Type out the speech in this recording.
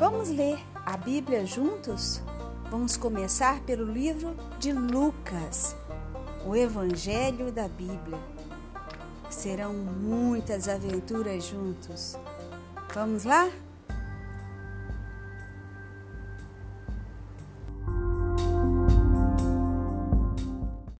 Vamos ler a Bíblia juntos? Vamos começar pelo livro de Lucas, o Evangelho da Bíblia. Serão muitas aventuras juntos. Vamos lá?